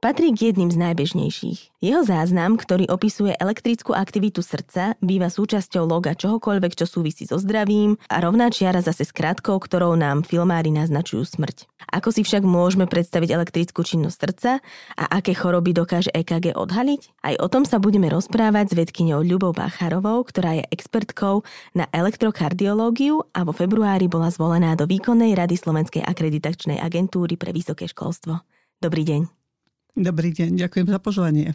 patrí k jedným z najbežnejších. Jeho záznam, ktorý opisuje elektrickú aktivitu srdca, býva súčasťou loga čohokoľvek, čo súvisí so zdravím a rovná čiara zase s krátkou, ktorou nám filmári naznačujú smrť. Ako si však môžeme predstaviť elektrickú činnosť srdca a aké choroby dokáže EKG odhaliť? Aj o tom sa budeme rozprávať s vedkyňou Ľubou Bacharovou, ktorá je expertkou na elektrokardiológiu a vo februári bola zvolená do výkonnej rady Slovenskej akreditačnej agentúry pre vysoké školstvo. Dobrý deň. Dobrý deň, ďakujem za pozvanie.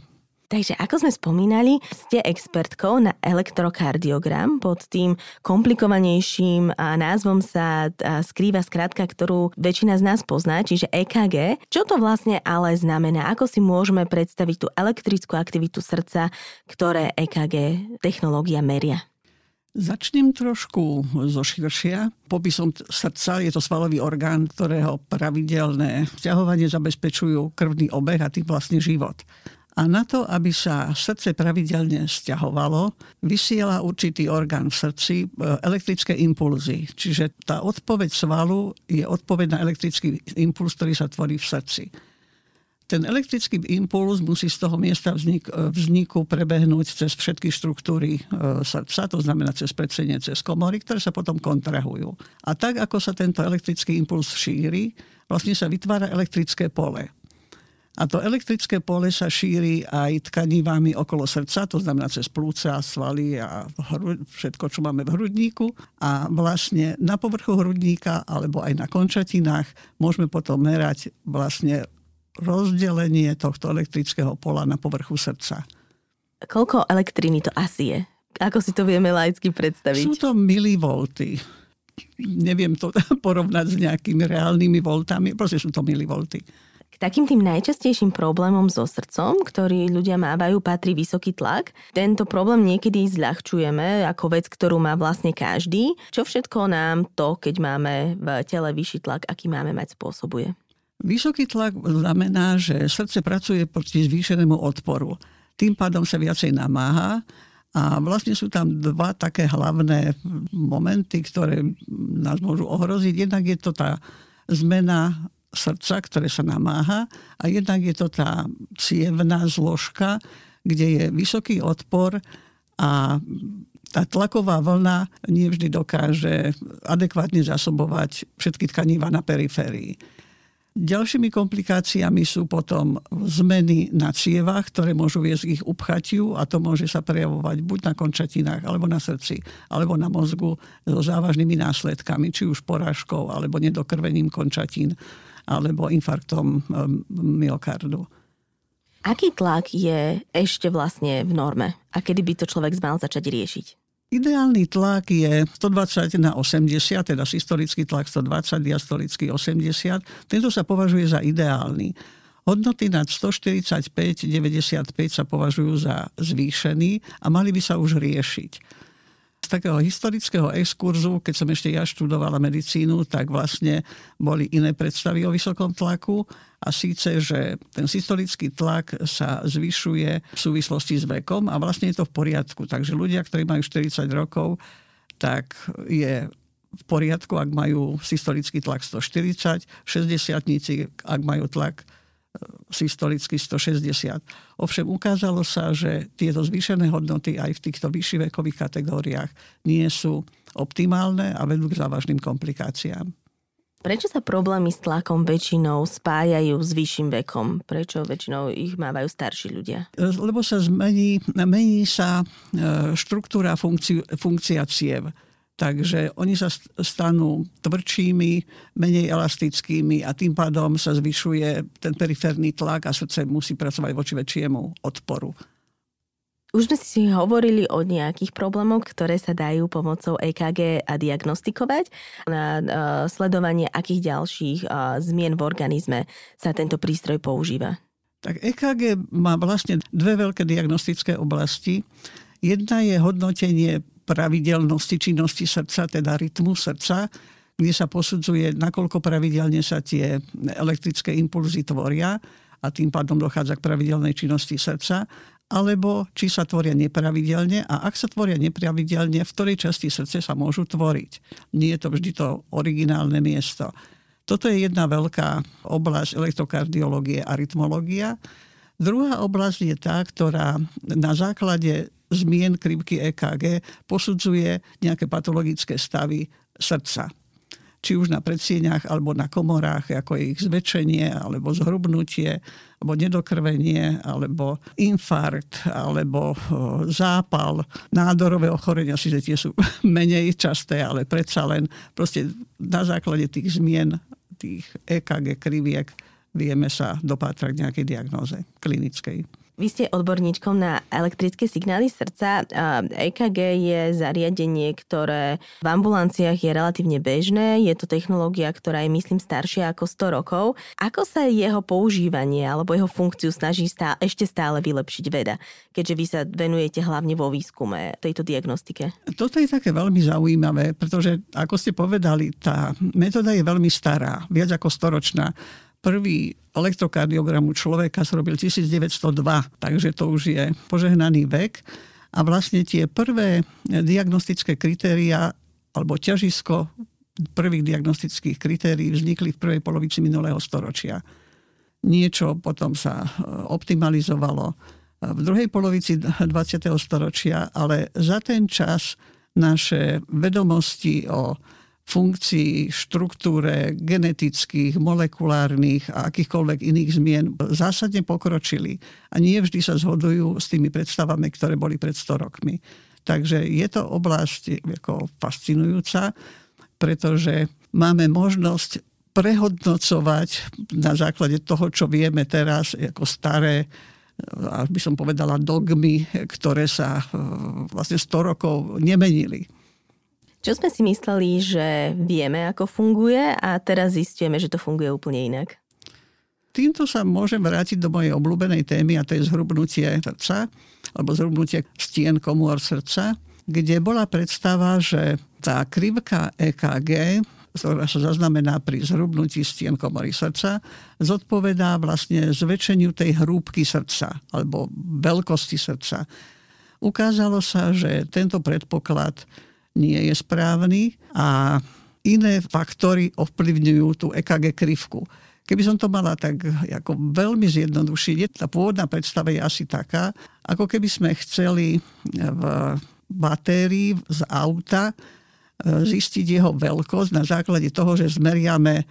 Takže ako sme spomínali, ste expertkou na elektrokardiogram. Pod tým komplikovanejším názvom sa skrýva skrátka, ktorú väčšina z nás pozná, čiže EKG. Čo to vlastne ale znamená? Ako si môžeme predstaviť tú elektrickú aktivitu srdca, ktoré EKG technológia meria? Začnem trošku zo širšia. Popisom srdca je to svalový orgán, ktorého pravidelné vťahovanie zabezpečujú krvný obeh a tým vlastne život. A na to, aby sa srdce pravidelne stiahovalo, vysiela určitý orgán v srdci e, elektrické impulzy. Čiže tá odpoveď svalu je odpoveď na elektrický impuls, ktorý sa tvorí v srdci ten elektrický impuls musí z toho miesta vznik, e, vzniku prebehnúť cez všetky štruktúry e, srdca, to znamená cez predsenie, cez komory, ktoré sa potom kontrahujú. A tak, ako sa tento elektrický impuls šíri, vlastne sa vytvára elektrické pole. A to elektrické pole sa šíri aj tkanivami okolo srdca, to znamená cez plúca, svaly a všetko, čo máme v hrudníku. A vlastne na povrchu hrudníka alebo aj na končatinách môžeme potom merať vlastne rozdelenie tohto elektrického pola na povrchu srdca. Koľko elektriny to asi je? Ako si to vieme laicky predstaviť? Sú to milivolty. Neviem to porovnať s nejakými reálnymi voltami, proste sú to milivolty. K takým tým najčastejším problémom so srdcom, ktorý ľudia mávajú, patrí vysoký tlak. Tento problém niekedy zľahčujeme ako vec, ktorú má vlastne každý. Čo všetko nám to, keď máme v tele vyšší tlak, aký máme mať, spôsobuje? Vysoký tlak znamená, že srdce pracuje proti zvýšenému odporu. Tým pádom sa viacej namáha a vlastne sú tam dva také hlavné momenty, ktoré nás môžu ohroziť. Jednak je to tá zmena srdca, ktoré sa namáha a jednak je to tá cievná zložka, kde je vysoký odpor a tá tlaková vlna nie vždy dokáže adekvátne zasobovať všetky tkaníva na periférii. Ďalšími komplikáciami sú potom zmeny na cievach, ktoré môžu viesť k ich upchatiu a to môže sa prejavovať buď na končatinách, alebo na srdci, alebo na mozgu so závažnými následkami, či už porážkou, alebo nedokrvením končatín, alebo infarktom myokardu. Aký tlak je ešte vlastne v norme a kedy by to človek mal začať riešiť? Ideálny tlak je 120 na 80, teda systolický tlak 120, diastolický 80. Tento sa považuje za ideálny. Hodnoty nad 145-95 sa považujú za zvýšený a mali by sa už riešiť takého historického exkurzu, keď som ešte ja študovala medicínu, tak vlastne boli iné predstavy o vysokom tlaku a síce, že ten systolický tlak sa zvyšuje v súvislosti s vekom a vlastne je to v poriadku. Takže ľudia, ktorí majú 40 rokov, tak je v poriadku, ak majú systolický tlak 140, 60 ak majú tlak systolicky 160. Ovšem ukázalo sa, že tieto zvýšené hodnoty aj v týchto vyšších vekových kategóriách nie sú optimálne a vedú k závažným komplikáciám. Prečo sa problémy s tlakom väčšinou spájajú s vyšším vekom? Prečo väčšinou ich mávajú starší ľudia? Lebo sa zmení, mení sa e, štruktúra funkciu, funkcia ciev Takže oni sa stanú tvrdšími, menej elastickými a tým pádom sa zvyšuje ten periférny tlak a srdce musí pracovať voči väčšiemu odporu. Už sme si hovorili o nejakých problémoch, ktoré sa dajú pomocou EKG a diagnostikovať. Na uh, sledovanie akých ďalších uh, zmien v organizme sa tento prístroj používa? Tak EKG má vlastne dve veľké diagnostické oblasti. Jedna je hodnotenie pravidelnosti činnosti srdca, teda rytmu srdca, kde sa posudzuje, nakoľko pravidelne sa tie elektrické impulzy tvoria a tým pádom dochádza k pravidelnej činnosti srdca, alebo či sa tvoria nepravidelne a ak sa tvoria nepravidelne, v ktorej časti srdce sa môžu tvoriť. Nie je to vždy to originálne miesto. Toto je jedna veľká oblasť elektrokardiológie a rytmológia. Druhá oblasť je tá, ktorá na základe zmien krivky EKG posudzuje nejaké patologické stavy srdca. Či už na predsieňach, alebo na komorách, ako je ich zväčšenie, alebo zhrubnutie, alebo nedokrvenie, alebo infarkt, alebo zápal, nádorové ochorenia, síce tie sú menej časté, ale predsa len proste na základe tých zmien, tých EKG kriviek, vieme sa dopátrať nejakej diagnoze klinickej. Vy ste odborníčkom na elektrické signály srdca. EKG je zariadenie, ktoré v ambulanciách je relatívne bežné. Je to technológia, ktorá je, myslím, staršia ako 100 rokov. Ako sa jeho používanie alebo jeho funkciu snaží stále, ešte stále vylepšiť veda, keďže vy sa venujete hlavne vo výskume tejto diagnostike? Toto je také veľmi zaujímavé, pretože, ako ste povedali, tá metóda je veľmi stará, viac ako storočná Prvý elektrokardiogram u človeka sa robil 1902, takže to už je požehnaný vek. A vlastne tie prvé diagnostické kritéria alebo ťažisko prvých diagnostických kritérií vznikli v prvej polovici minulého storočia. Niečo potom sa e, optimalizovalo v druhej polovici 20. storočia, ale za ten čas naše vedomosti o funkcií, štruktúre genetických, molekulárnych a akýchkoľvek iných zmien zásadne pokročili. A nie vždy sa zhodujú s tými predstavami, ktoré boli pred 100 rokmi. Takže je to oblasť ako fascinujúca, pretože máme možnosť prehodnocovať na základe toho, čo vieme teraz ako staré až by som povedala dogmy, ktoré sa vlastne 100 rokov nemenili. Čo sme si mysleli, že vieme, ako funguje a teraz zistíme, že to funguje úplne inak? Týmto sa môžem vrátiť do mojej obľúbenej témy a to je zhrubnutie srdca alebo zhrubnutie stien komôr srdca, kde bola predstava, že tá krivka EKG, ktorá sa zaznamená pri zhrubnutí stien komory srdca, zodpovedá vlastne zväčšeniu tej hrúbky srdca alebo veľkosti srdca. Ukázalo sa, že tento predpoklad nie je správny a iné faktory ovplyvňujú tú EKG krivku. Keby som to mala tak ako veľmi zjednodušiť, tá pôvodná predstava je asi taká, ako keby sme chceli v batérii z auta e, zistiť jeho veľkosť na základe toho, že zmeriame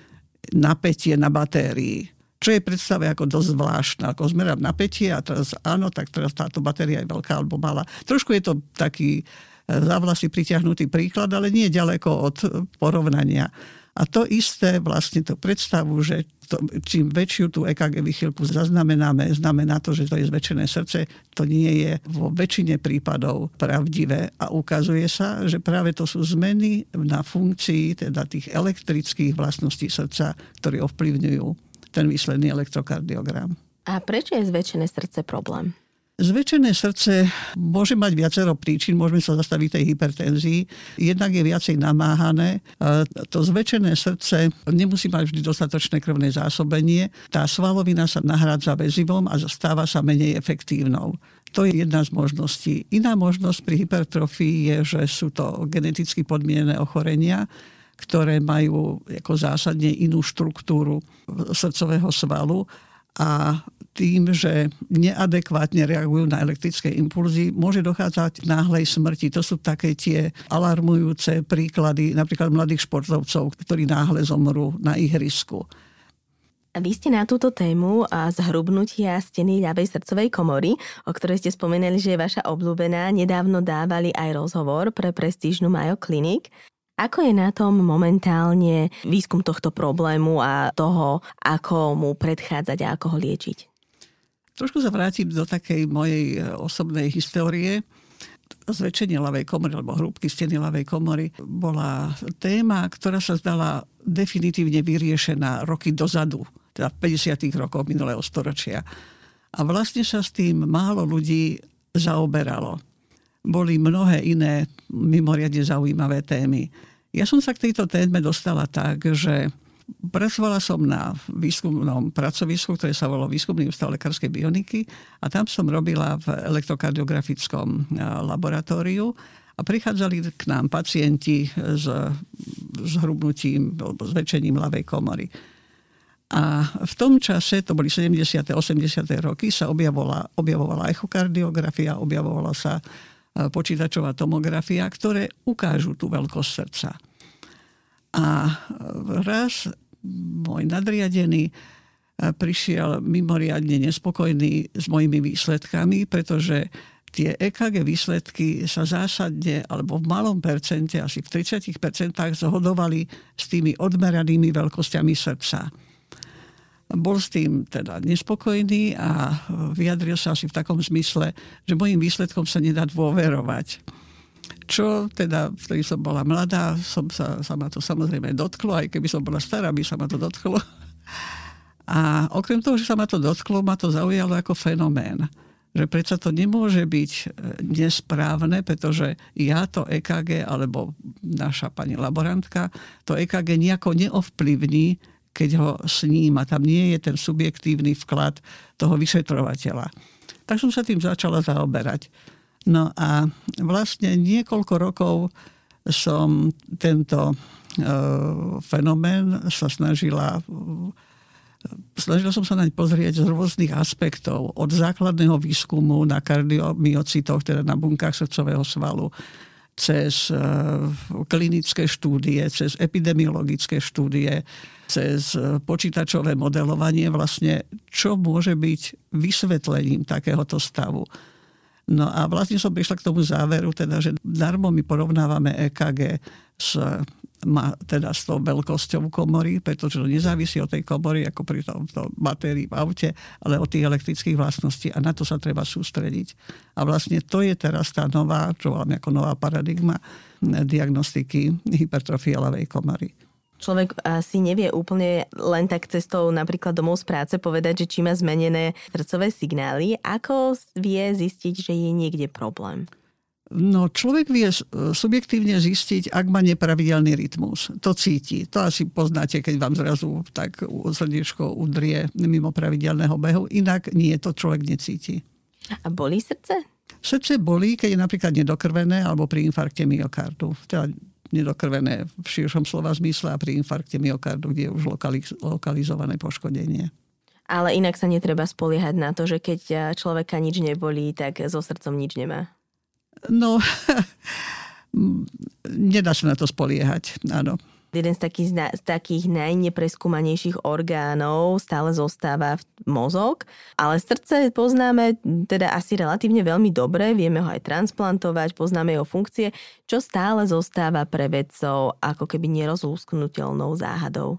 napätie na batérii. Čo je predstava ako dosť zvláštna. Ako zmerám napätie a teraz áno, tak teraz táto batéria je veľká alebo malá. Trošku je to taký za vlasy pritiahnutý príklad, ale nie ďaleko od porovnania. A to isté vlastne to predstavu, že to, čím väčšiu tú EKG vychylku zaznamenáme, znamená to, že to je zväčšené srdce. To nie je vo väčšine prípadov pravdivé a ukazuje sa, že práve to sú zmeny na funkcii teda tých elektrických vlastností srdca, ktoré ovplyvňujú ten výsledný elektrokardiogram. A prečo je zväčšené srdce problém? Zväčšené srdce môže mať viacero príčin, môžeme sa zastaviť tej hypertenzii. Jednak je viacej namáhané. To zväčšené srdce nemusí mať vždy dostatočné krvné zásobenie. Tá svalovina sa nahrádza väzivom a stáva sa menej efektívnou. To je jedna z možností. Iná možnosť pri hypertrofii je, že sú to geneticky podmienené ochorenia, ktoré majú ako zásadne inú štruktúru srdcového svalu a tým, že neadekvátne reagujú na elektrické impulzy, môže dochádzať k náhlej smrti. To sú také tie alarmujúce príklady napríklad mladých športovcov, ktorí náhle zomrú na ihrisku. Vy ste na túto tému a zhrubnutia steny ľavej srdcovej komory, o ktorej ste spomenuli, že je vaša obľúbená, nedávno dávali aj rozhovor pre prestížnu Mayo Clinic. Ako je na tom momentálne výskum tohto problému a toho, ako mu predchádzať a ako ho liečiť? Trošku sa vrátim do takej mojej e, osobnej histórie. Zväčšenie ľavej komory, alebo hrúbky steny ľavej komory bola téma, ktorá sa zdala definitívne vyriešená roky dozadu, teda v 50. rokoch minulého storočia. A vlastne sa s tým málo ľudí zaoberalo. Boli mnohé iné mimoriadne zaujímavé témy. Ja som sa k tejto téme dostala tak, že pracovala som na výskumnom pracovisku, ktoré sa volalo Výskumný ústav lekárskej bioniky a tam som robila v elektrokardiografickom laboratóriu a prichádzali k nám pacienti s zhrubnutím alebo zväčšením ľavej komory. A v tom čase, to boli 70. 80. roky, sa objavovala, objavovala echokardiografia, objavovala sa e, počítačová tomografia, ktoré ukážu tú veľkosť srdca. A e, raz môj nadriadený e, prišiel mimoriadne nespokojný s mojimi výsledkami, pretože tie EKG výsledky sa zásadne, alebo v malom percente, asi v 30% zhodovali s tými odmeranými veľkosťami srdca bol s tým teda nespokojný a vyjadril sa asi v takom zmysle, že mojim výsledkom sa nedá dôverovať. Čo teda, vtedy som bola mladá, som sa, sa ma to samozrejme dotklo, aj keby som bola stará, by sa ma to dotklo. A okrem toho, že sa ma to dotklo, ma to zaujalo ako fenomén. Že predsa to nemôže byť e, nesprávne, pretože ja to EKG, alebo naša pani laborantka, to EKG nejako neovplyvní keď ho sníma. Tam nie je ten subjektívny vklad toho vyšetrovateľa. Tak som sa tým začala zaoberať. No a vlastne niekoľko rokov som tento e, fenomén sa snažila snažila som sa naň pozrieť z rôznych aspektov. Od základného výskumu na kardiomyocitoch, teda na bunkách srdcového svalu, cez e, klinické štúdie, cez epidemiologické štúdie, cez e, počítačové modelovanie vlastne, čo môže byť vysvetlením takéhoto stavu. No a vlastne som prišla k tomu záveru, teda, že darmo my porovnávame EKG s, ma, teda s tou veľkosťou komory, pretože to nezávisí od tej komory, ako pri tom to batérii v aute, ale od tých elektrických vlastností a na to sa treba sústrediť. A vlastne to je teraz tá nová, čo máme ako nová paradigma diagnostiky hypertrofie ľavej komory človek asi nevie úplne len tak cestou napríklad domov z práce povedať, že či má zmenené srdcové signály. Ako vie zistiť, že je niekde problém? No, človek vie subjektívne zistiť, ak má nepravidelný rytmus. To cíti. To asi poznáte, keď vám zrazu tak srdiečko udrie mimo pravidelného behu. Inak nie, to človek necíti. A bolí srdce? Srdce bolí, keď je napríklad nedokrvené alebo pri infarkte myokardu. Teda nedokrvené v širšom slova zmysle a pri infarkte myokardu, kde je už lokaliz- lokalizované poškodenie. Ale inak sa netreba spoliehať na to, že keď človeka nič nebolí, tak so srdcom nič nemá. No, nedá sa na to spoliehať, áno jeden z takých, z takých najnepreskúmanejších orgánov stále zostáva mozog, ale srdce poznáme teda asi relatívne veľmi dobre, vieme ho aj transplantovať, poznáme jeho funkcie, čo stále zostáva pre vedcov ako keby nerozlúsknutelnou záhadou.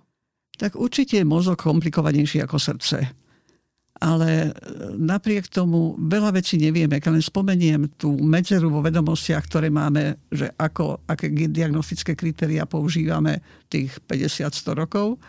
Tak určite je mozog komplikovanejší ako srdce ale e, napriek tomu veľa vecí nevieme. Keď len spomeniem tú medzeru vo vedomostiach, ktoré máme, že ako, aké diagnostické kritéria používame tých 50-100 rokov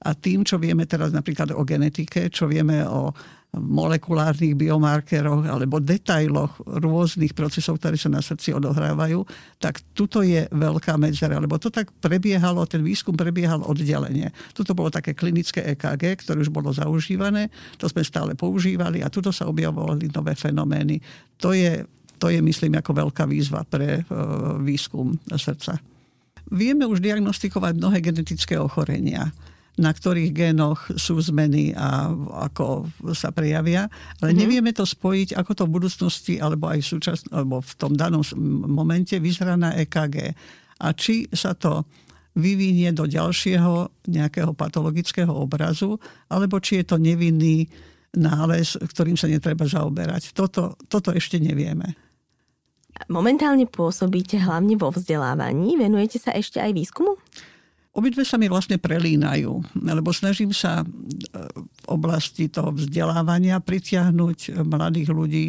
a tým, čo vieme teraz napríklad o genetike, čo vieme o molekulárnych biomarkeroch alebo detailoch rôznych procesov, ktoré sa na srdci odohrávajú, tak tuto je veľká medzera, lebo to tak prebiehalo, ten výskum prebiehal oddelenie. Tuto bolo také klinické EKG, ktoré už bolo zaužívané, to sme stále používali a tuto sa objavovali nové fenomény. To je, to je myslím, ako veľká výzva pre e, výskum srdca. Vieme už diagnostikovať mnohé genetické ochorenia na ktorých génoch sú zmeny a ako sa prejavia. Ale mm-hmm. nevieme to spojiť, ako to v budúcnosti alebo aj v, súčasn- alebo v tom danom momente vyzerá na EKG. A či sa to vyvinie do ďalšieho nejakého patologického obrazu, alebo či je to nevinný nález, ktorým sa netreba zaoberať. Toto, toto ešte nevieme. Momentálne pôsobíte hlavne vo vzdelávaní. Venujete sa ešte aj výskumu? Obidve sa mi vlastne prelínajú, lebo snažím sa e, v oblasti toho vzdelávania pritiahnuť mladých ľudí,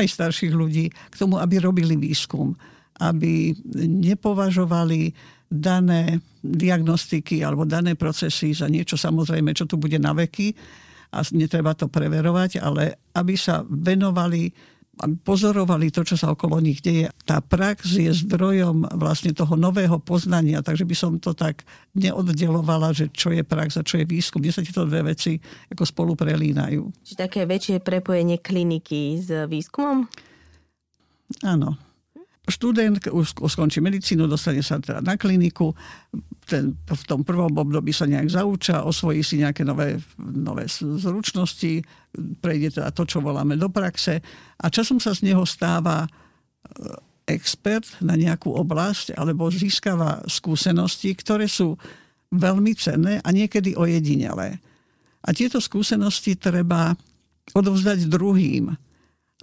aj starších ľudí k tomu, aby robili výskum, aby nepovažovali dané diagnostiky alebo dané procesy za niečo samozrejme, čo tu bude na veky a netreba to preverovať, ale aby sa venovali pozorovali to, čo sa okolo nich deje. Tá prax je zdrojom vlastne toho nového poznania, takže by som to tak neoddelovala, že čo je prax a čo je výskum. Mne sa tieto dve veci ako spolu prelínajú. Čiže také väčšie prepojenie kliniky s výskumom? Áno študent už skončí medicínu, dostane sa teda na kliniku, ten, v tom prvom období sa nejak zauča, osvojí si nejaké nové, nové zručnosti, prejde teda to, čo voláme do praxe a časom sa z neho stáva e, expert na nejakú oblasť alebo získava skúsenosti, ktoré sú veľmi cenné a niekedy ojedinelé. A tieto skúsenosti treba odovzdať druhým.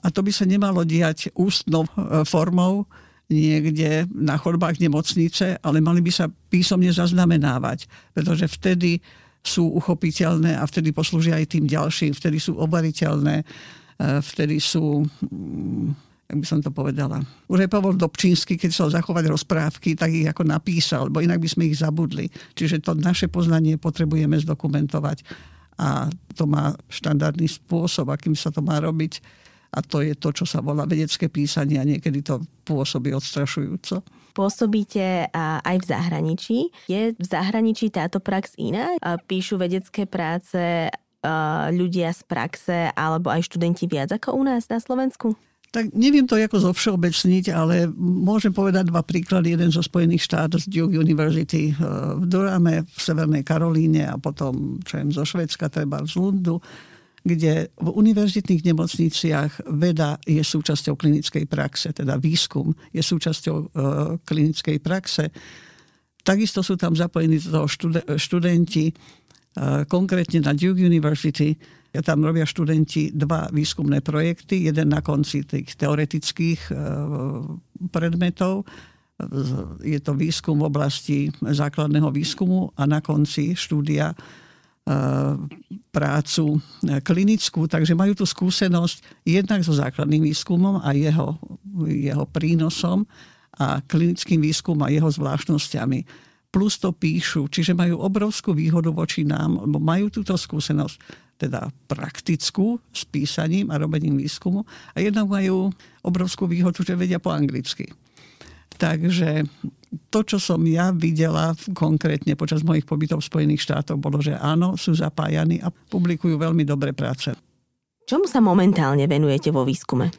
A to by sa nemalo diať ústnou e, formou niekde na chodbách nemocnice, ale mali by sa písomne zaznamenávať, pretože vtedy sú uchopiteľné a vtedy poslúžia aj tým ďalším, vtedy sú obariteľné, e, vtedy sú mm, jak by som to povedala. Už aj Pavol Dobčínsky, keď sa zachovať rozprávky, tak ich ako napísal, lebo inak by sme ich zabudli. Čiže to naše poznanie potrebujeme zdokumentovať. A to má štandardný spôsob, akým sa to má robiť a to je to, čo sa volá vedecké písanie a niekedy to pôsobí odstrašujúco. Pôsobíte aj v zahraničí. Je v zahraničí táto prax iná? Píšu vedecké práce ľudia z praxe alebo aj študenti viac ako u nás na Slovensku? Tak neviem to ako zovšeobecniť, ale môžem povedať dva príklady. Jeden zo Spojených štátov z Duke University v Durame v Severnej Karolíne a potom čo viem, zo Švedska, treba z Lundu kde v univerzitných nemocniciach veda je súčasťou klinickej praxe, teda výskum je súčasťou e, klinickej praxe. Takisto sú tam zapojení toho študenti, e, konkrétne na Duke University, tam robia študenti dva výskumné projekty, jeden na konci tých teoretických e, predmetov, je to výskum v oblasti základného výskumu a na konci štúdia E, prácu klinickú, takže majú tú skúsenosť jednak so základným výskumom a jeho, jeho prínosom a klinickým výskumom a jeho zvláštnosťami. Plus to píšu, čiže majú obrovskú výhodu voči nám, lebo majú túto skúsenosť teda praktickú s písaním a robením výskumu a jednak majú obrovskú výhodu, že vedia po anglicky. Takže to, čo som ja videla konkrétne počas mojich pobytov v Spojených štátoch, bolo, že áno, sú zapájani a publikujú veľmi dobré práce. Čomu sa momentálne venujete vo výskume?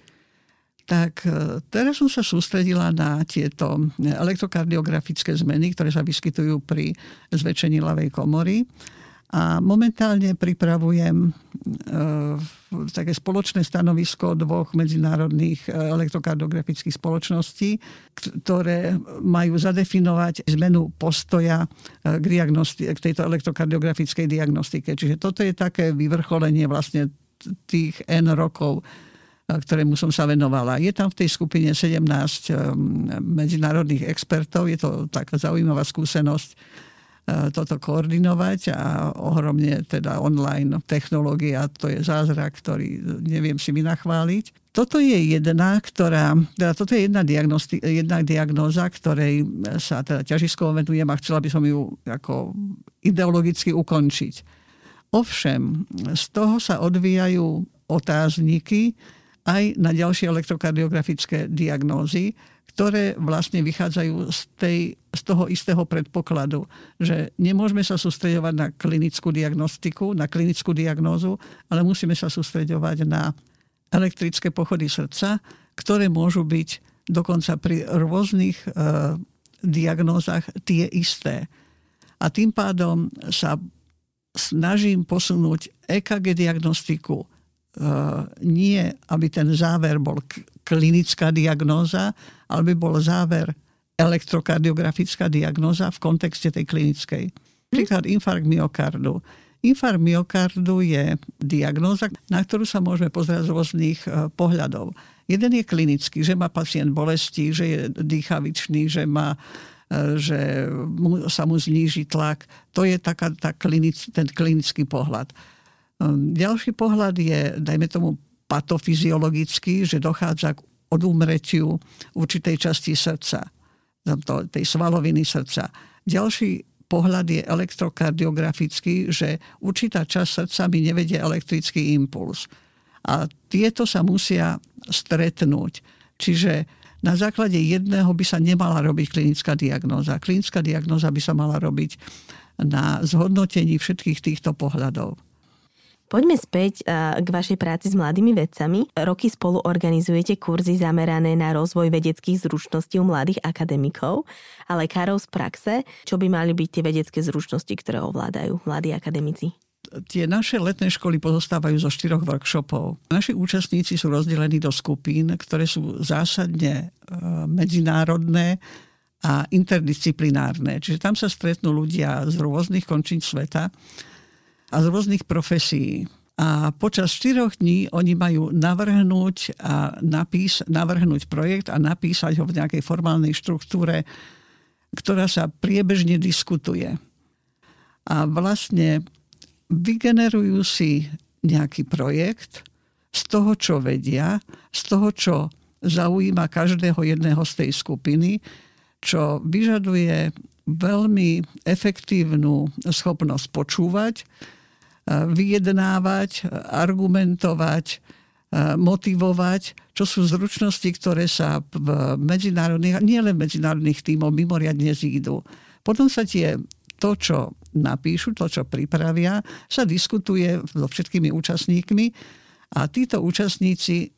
Tak e, teraz som sa sústredila na tieto elektrokardiografické zmeny, ktoré sa vyskytujú pri zväčšení ľavej komory a momentálne pripravujem e, také spoločné stanovisko dvoch medzinárodných e, elektrokardiografických spoločností, ktoré majú zadefinovať zmenu postoja e, k, k tejto elektrokardiografickej diagnostike. Čiže toto je také vyvrcholenie vlastne tých N rokov, ktorému som sa venovala. Je tam v tej skupine 17 medzinárodných expertov, je to taká zaujímavá skúsenosť toto koordinovať a ohromne teda online technológia, to je zázrak, ktorý neviem si vynachváliť. Toto je jedna, ktorá, teda toto je jedna, jedna diagnóza, ktorej sa teda ťažisko venujem a chcela by som ju ako ideologicky ukončiť. Ovšem, z toho sa odvíjajú otázniky aj na ďalšie elektrokardiografické diagnózy, ktoré vlastne vychádzajú z, tej, z toho istého predpokladu, že nemôžeme sa sústredovať na klinickú diagnostiku, na klinickú diagnózu, ale musíme sa sústredovať na elektrické pochody srdca, ktoré môžu byť dokonca pri rôznych e, diagnózach tie isté. A tým pádom sa snažím posunúť EKG diagnostiku nie, aby ten záver bol klinická diagnóza, ale by bol záver elektrokardiografická diagnóza v kontexte tej klinickej. Príklad infarkt myokardu. Infarkt myokardu je diagnóza, na ktorú sa môžeme pozrieť z rôznych eh, pohľadov. Jeden je klinický, že má pacient bolesti, že je dýchavičný, že má eh, že mu, sa mu zníži tlak. To je taká, tá klinic, ten klinický pohľad. Ehm, ďalší pohľad je, dajme tomu, patofyziologický, že dochádza k odumretiu určitej časti srdca, tej svaloviny srdca. Ďalší pohľad je elektrokardiografický, že určitá časť srdca mi nevedie elektrický impuls. A tieto sa musia stretnúť. Čiže na základe jedného by sa nemala robiť klinická diagnóza. Klinická diagnóza by sa mala robiť na zhodnotení všetkých týchto pohľadov. Poďme späť k vašej práci s mladými vedcami. Roky spolu organizujete kurzy zamerané na rozvoj vedeckých zručností u mladých akademikov a lekárov z praxe. Čo by mali byť tie vedecké zručnosti, ktoré ovládajú mladí akademici? Tie naše letné školy pozostávajú zo štyroch workshopov. Naši účastníci sú rozdelení do skupín, ktoré sú zásadne e, medzinárodné a interdisciplinárne. Čiže tam sa stretnú ľudia z rôznych končín sveta a z rôznych profesí. A počas štyroch dní oni majú navrhnúť, a napís, navrhnúť projekt a napísať ho v nejakej formálnej štruktúre, ktorá sa priebežne diskutuje. A vlastne vygenerujú si nejaký projekt z toho, čo vedia, z toho, čo zaujíma každého jedného z tej skupiny, čo vyžaduje veľmi efektívnu schopnosť počúvať, vyjednávať, argumentovať, motivovať, čo sú zručnosti, ktoré sa v medzinárodných, nie len v medzinárodných tímoch mimoriadne zídu. Potom sa tie to, čo napíšu, to, čo pripravia, sa diskutuje so všetkými účastníkmi a títo účastníci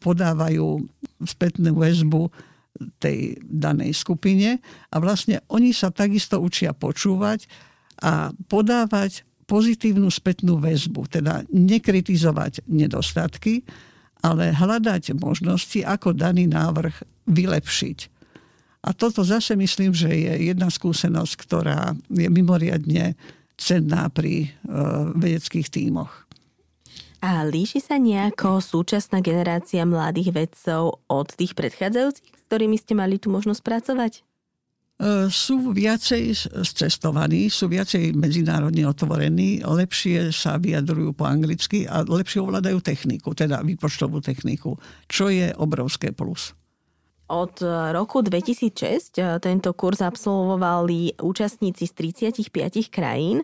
podávajú spätnú väzbu tej danej skupine a vlastne oni sa takisto učia počúvať a podávať pozitívnu spätnú väzbu, teda nekritizovať nedostatky, ale hľadať možnosti, ako daný návrh vylepšiť. A toto zase myslím, že je jedna skúsenosť, ktorá je mimoriadne cenná pri uh, vedeckých tímoch. A líši sa nejako súčasná generácia mladých vedcov od tých predchádzajúcich, s ktorými ste mali tú možnosť pracovať? E, sú viacej cestovaní, sú viacej medzinárodne otvorení, lepšie sa vyjadrujú po anglicky a lepšie ovládajú techniku, teda výpočtovú techniku, čo je obrovské plus. Od roku 2006 e, tento kurz absolvovali účastníci z 35 krajín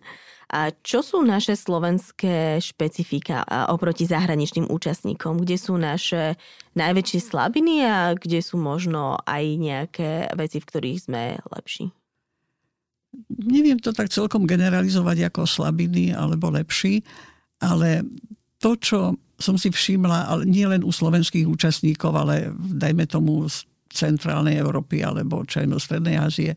a čo sú naše slovenské špecifika oproti zahraničným účastníkom? Kde sú naše najväčšie slabiny a kde sú možno aj nejaké veci, v ktorých sme lepší? Neviem to tak celkom generalizovať ako slabiny alebo lepší, ale to, čo som si všimla, ale nie len u slovenských účastníkov, ale dajme tomu z centrálnej Európy alebo čajno Strednej Ázie,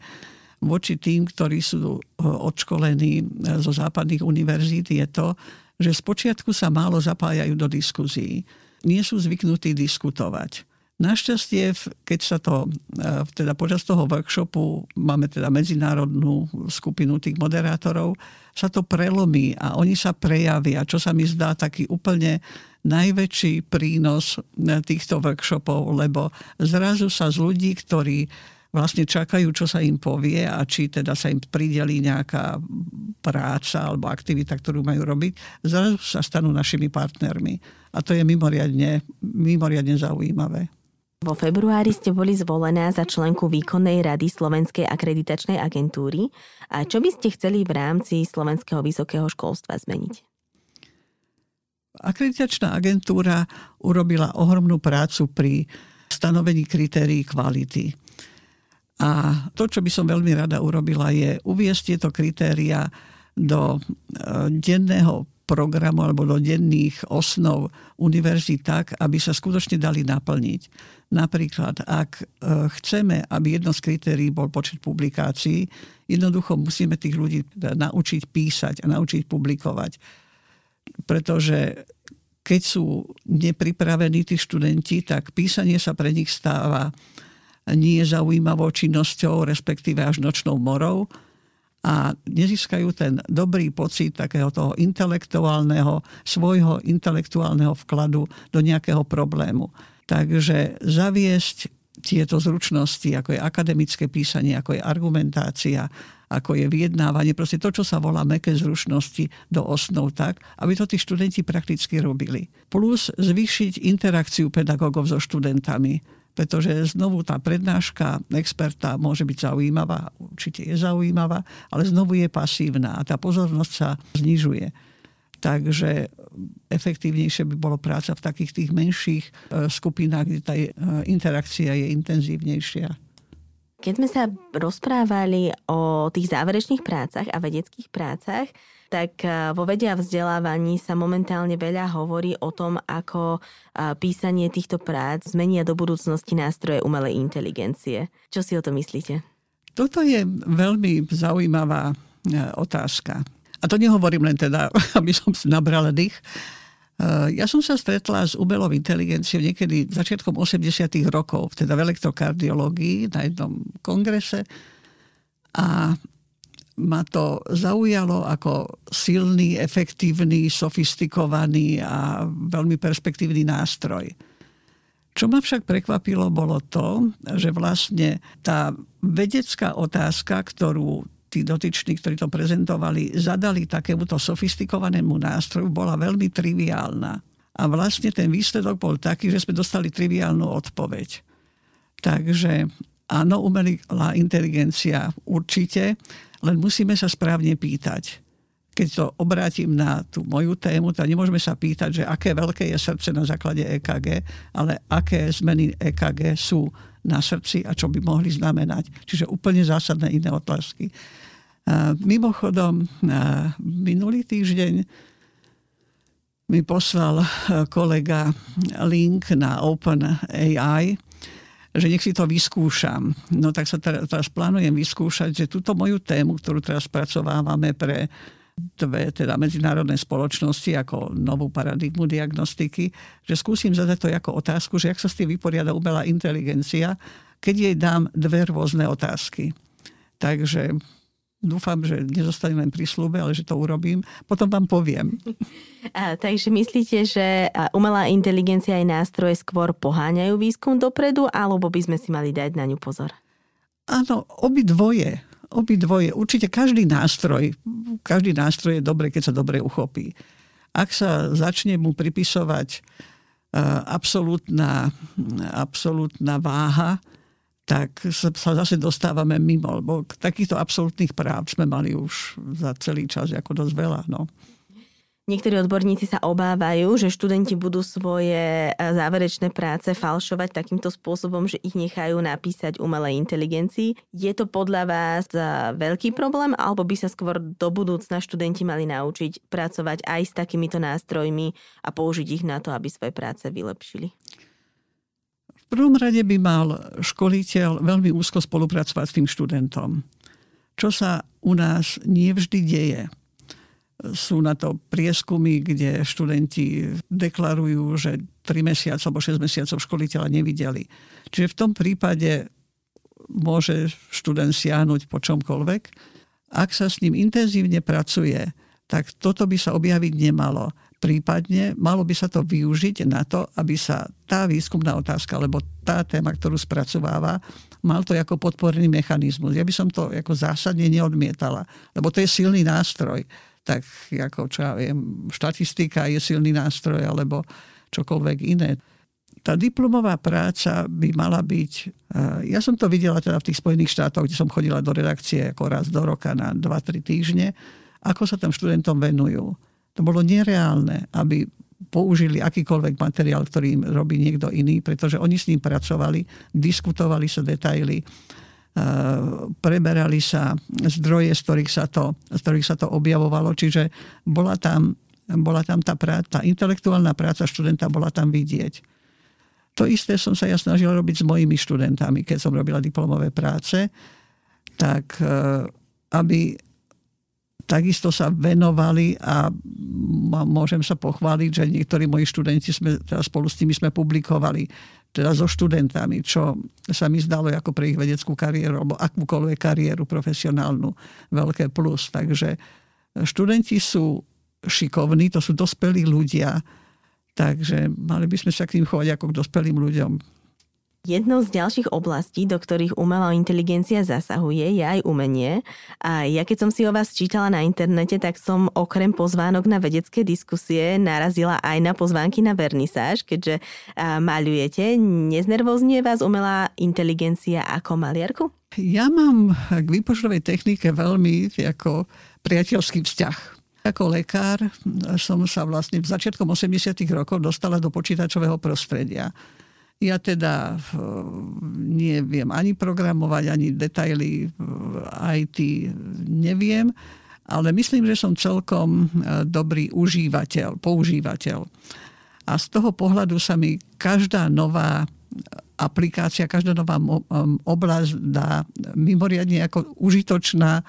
voči tým, ktorí sú eh, odškolení eh, zo západných univerzít, je to, že spočiatku sa málo zapájajú do diskuzí. Nie sú zvyknutí diskutovať. Našťastie, keď sa to, eh, teda počas toho workshopu, máme teda medzinárodnú skupinu tých moderátorov, sa to prelomí a oni sa prejavia, čo sa mi zdá taký úplne najväčší prínos týchto workshopov, lebo zrazu sa z ľudí, ktorí vlastne čakajú, čo sa im povie a či teda sa im pridelí nejaká práca alebo aktivita, ktorú majú robiť, zrazu sa stanú našimi partnermi. A to je mimoriadne, mimoriadne zaujímavé. Vo februári ste boli zvolená za členku výkonnej rady Slovenskej akreditačnej agentúry. A čo by ste chceli v rámci Slovenského vysokého školstva zmeniť? Akreditačná agentúra urobila ohromnú prácu pri stanovení kritérií kvality. A to, čo by som veľmi rada urobila, je uviesť tieto kritéria do e, denného programu alebo do denných osnov univerzít tak, aby sa skutočne dali naplniť. Napríklad, ak e, chceme, aby jedno z kritérií bol počet publikácií, jednoducho musíme tých ľudí naučiť písať a naučiť publikovať. Pretože keď sú nepripravení tí študenti, tak písanie sa pre nich stáva nie zaujímavou činnosťou, respektíve až nočnou morou a nezískajú ten dobrý pocit takého toho intelektuálneho, svojho intelektuálneho vkladu do nejakého problému. Takže zaviesť tieto zručnosti, ako je akademické písanie, ako je argumentácia, ako je vyjednávanie, proste to, čo sa volá meké zručnosti do osnov tak, aby to tí študenti prakticky robili. Plus zvýšiť interakciu pedagógov so študentami pretože znovu tá prednáška experta môže byť zaujímavá, určite je zaujímavá, ale znovu je pasívna a tá pozornosť sa znižuje. Takže efektívnejšie by bolo práca v takých tých menších e, skupinách, kde tá e, interakcia je intenzívnejšia. Keď sme sa rozprávali o tých záverečných prácach a vedeckých prácach, tak e, vo vede a vzdelávaní sa momentálne veľa hovorí o tom, ako písanie týchto prác zmenia do budúcnosti nástroje umelej inteligencie. Čo si o to myslíte? Toto je veľmi zaujímavá otázka. A to nehovorím len teda, aby som si nabrala dých. Eh, ja som sa stretla s umelou inteligenciou niekedy začiatkom 80. rokov, teda v elektrokardiológii na jednom kongrese a ma to zaujalo ako silný, efektívny, sofistikovaný a veľmi perspektívny nástroj. Čo ma však prekvapilo, bolo to, že vlastne tá vedecká otázka, ktorú tí dotyční, ktorí to prezentovali, zadali takémuto sofistikovanému nástroju, bola veľmi triviálna. A vlastne ten výsledok bol taký, že sme dostali triviálnu odpoveď. Takže áno, umelá inteligencia určite, len musíme sa správne pýtať. Keď to obrátim na tú moju tému, tak nemôžeme sa pýtať, že aké veľké je srdce na základe EKG, ale aké zmeny EKG sú na srdci a čo by mohli znamenať. Čiže úplne zásadné iné otázky. Mimochodom, minulý týždeň mi poslal kolega link na OpenAI, že nech si to vyskúšam. No tak sa teraz, plánujem vyskúšať, že túto moju tému, ktorú teraz spracovávame pre dve teda medzinárodné spoločnosti ako novú paradigmu diagnostiky, že skúsim zadať to ako otázku, že ak sa s tým vyporiada umelá inteligencia, keď jej dám dve rôzne otázky. Takže dúfam, že nezostane len pri slúbe, ale že to urobím. Potom vám poviem. A, takže myslíte, že umelá inteligencia aj nástroje skôr poháňajú výskum dopredu, alebo by sme si mali dať na ňu pozor? Áno, obi dvoje. Obi dvoje. Určite každý nástroj, každý nástroj je dobre, keď sa dobre uchopí. Ak sa začne mu pripisovať absolútna, absolútna váha, tak sa zase dostávame mimo, lebo takýchto absolútnych práv sme mali už za celý čas ako dosť veľa. No. Niektorí odborníci sa obávajú, že študenti budú svoje e, záverečné práce falšovať takýmto spôsobom, že ich nechajú napísať umelej inteligencii. Je to podľa vás e, veľký problém, alebo by sa skôr do budúcna študenti mali naučiť pracovať aj s takýmito nástrojmi a použiť ich na to, aby svoje práce vylepšili? Prvom rade by mal školiteľ veľmi úzko spolupracovať s tým študentom. Čo sa u nás nie vždy deje. Sú na to prieskumy, kde študenti deklarujú, že 3 mesiace alebo 6 mesiacov školiteľa nevideli. Čiže v tom prípade môže študent siahnuť po čomkoľvek. Ak sa s ním intenzívne pracuje, tak toto by sa objaviť nemalo. Prípadne malo by sa to využiť na to, aby sa tá výskumná otázka, alebo tá téma, ktorú spracováva, mal to ako podporný mechanizmus. Ja by som to ako zásadne neodmietala, lebo to je silný nástroj. Tak ako, čo ja viem, štatistika je silný nástroj, alebo čokoľvek iné. Tá diplomová práca by mala byť... Eh, ja som to videla teda v tých Spojených štátoch, kde som chodila do redakcie ako raz do roka na 2-3 týždne, ako sa tam študentom venujú to bolo nereálne, aby použili akýkoľvek materiál, ktorý im robí niekto iný, pretože oni s ním pracovali, diskutovali sa detaily, e, preberali sa zdroje, z ktorých sa to, z ktorých sa to objavovalo. Čiže bola tam, bola tam tá, práca, tá intelektuálna práca študenta bola tam vidieť. To isté som sa ja snažil robiť s mojimi študentami, keď som robila diplomové práce, tak e, aby takisto sa venovali a môžem sa pochváliť, že niektorí moji študenti sme, teda spolu s nimi sme publikovali teda so študentami, čo sa mi zdalo ako pre ich vedeckú kariéru alebo akúkoľvek kariéru profesionálnu veľké plus. Takže študenti sú šikovní, to sú dospelí ľudia, takže mali by sme sa k tým chovať ako k dospelým ľuďom. Jednou z ďalších oblastí, do ktorých umelá inteligencia zasahuje, je aj umenie. A ja keď som si o vás čítala na internete, tak som okrem pozvánok na vedecké diskusie narazila aj na pozvánky na vernisáž, keďže maľujete. Neznervoznie vás umelá inteligencia ako maliarku? Ja mám k výpočtovej technike veľmi ako priateľský vzťah. Ako lekár som sa vlastne v začiatkom 80. rokov dostala do počítačového prostredia. Ja teda neviem ani programovať, ani detaily IT neviem, ale myslím, že som celkom e, dobrý užívateľ, používateľ. A z toho pohľadu sa mi každá nová aplikácia, každá nová oblasť dá mimoriadne ako užitočná,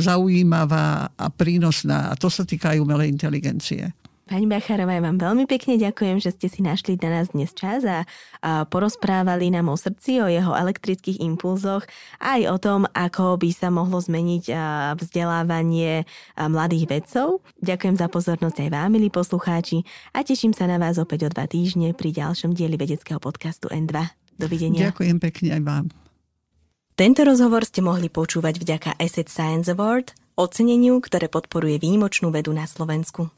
zaujímavá a prínosná. A to sa týka aj umelej inteligencie. Pani Bacharová, ja vám veľmi pekne ďakujem, že ste si našli na nás dnes čas a, a porozprávali nám o srdci, o jeho elektrických impulzoch, aj o tom, ako by sa mohlo zmeniť vzdelávanie mladých vedcov. Ďakujem za pozornosť aj vám, milí poslucháči, a teším sa na vás opäť o dva týždne pri ďalšom dieli vedeckého podcastu N2. Dovidenia. Ďakujem pekne aj vám. Tento rozhovor ste mohli počúvať vďaka Asset Science Award, oceneniu, ktoré podporuje výnimočnú vedu na Slovensku.